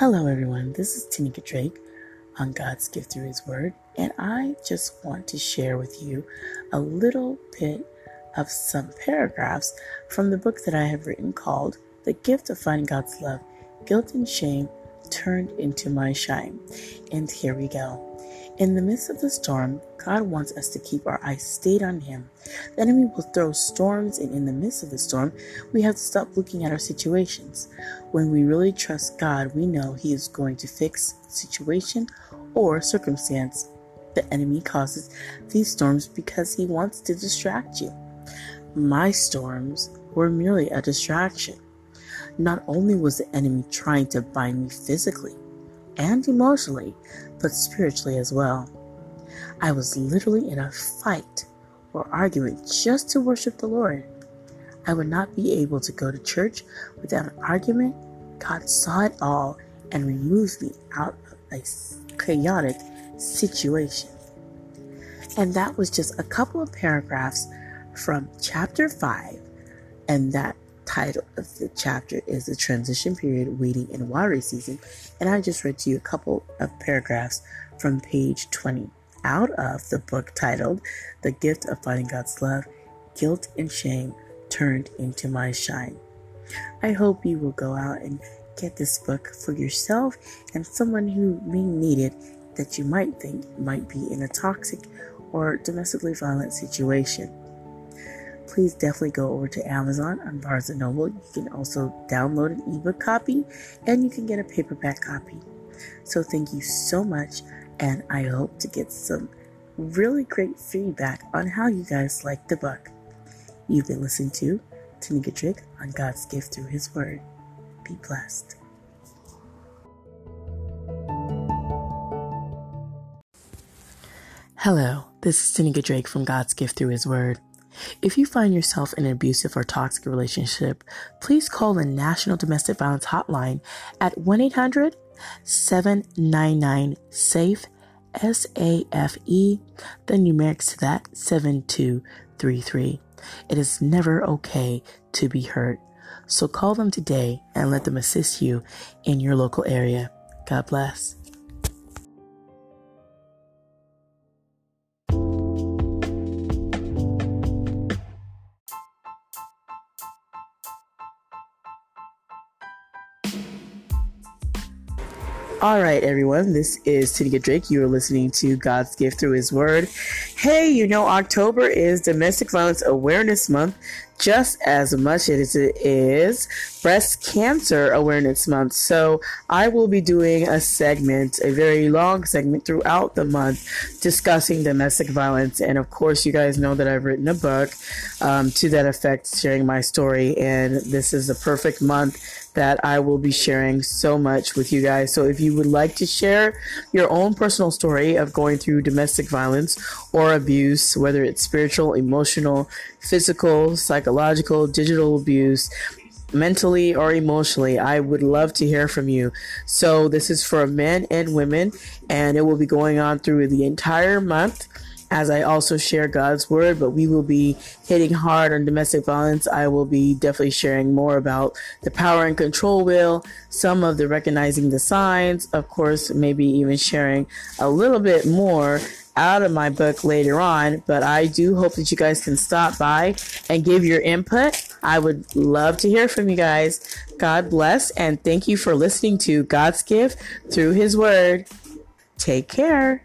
Hello, everyone. This is Tanika Drake on God's Gift Through His Word, and I just want to share with you a little bit of some paragraphs from the book that I have written called The Gift of Finding God's Love Guilt and Shame Turned into My Shine. And here we go. In the midst of the storm, God wants us to keep our eyes stayed on Him. The enemy will throw storms, and in the midst of the storm, we have to stop looking at our situations. When we really trust God, we know He is going to fix situation or circumstance. The enemy causes these storms because he wants to distract you. My storms were merely a distraction. Not only was the enemy trying to bind me physically, and emotionally, but spiritually as well. I was literally in a fight or argument just to worship the Lord. I would not be able to go to church without an argument. God saw it all and removed me out of a chaotic situation. And that was just a couple of paragraphs from chapter 5, and that title of the chapter is The Transition Period Waiting in Watery Season. And I just read to you a couple of paragraphs from page 20 out of the book titled The Gift of Finding God's Love Guilt and Shame Turned into My Shine. I hope you will go out and get this book for yourself and someone who may need it that you might think might be in a toxic or domestically violent situation please definitely go over to Amazon on Barnes & Noble. You can also download an ebook copy and you can get a paperback copy. So thank you so much and I hope to get some really great feedback on how you guys like the book. You've been listening to Tanika Drake on God's gift through His Word. Be blessed. Hello, this is Tanika Drake from God's Gift Through His Word. If you find yourself in an abusive or toxic relationship, please call the National Domestic Violence Hotline at 1 800 799 SAFE, S A F E, the numerics to that 7233. It is never okay to be hurt. So call them today and let them assist you in your local area. God bless. All right, everyone, this is Tanika Drake. You are listening to God's Gift Through His Word. Hey, you know, October is Domestic Violence Awareness Month just as much as it is Breast Cancer Awareness Month. So I will be doing a segment, a very long segment throughout the month discussing domestic violence. And of course, you guys know that I've written a book um, to that effect, sharing my story. And this is the perfect month that I will be sharing so much with you guys. So if you would like to share your own personal story of going through domestic violence or abuse, whether it's spiritual, emotional, physical, psychological, digital abuse, mentally or emotionally, I would love to hear from you. So this is for men and women, and it will be going on through the entire month as I also share God's word, but we will be hitting hard on domestic violence. I will be definitely sharing more about the power and control wheel, some of the recognizing the signs, of course, maybe even sharing a little bit more out of my book later on, but I do hope that you guys can stop by and give your input. I would love to hear from you guys. God bless and thank you for listening to God's gift through His Word. Take care.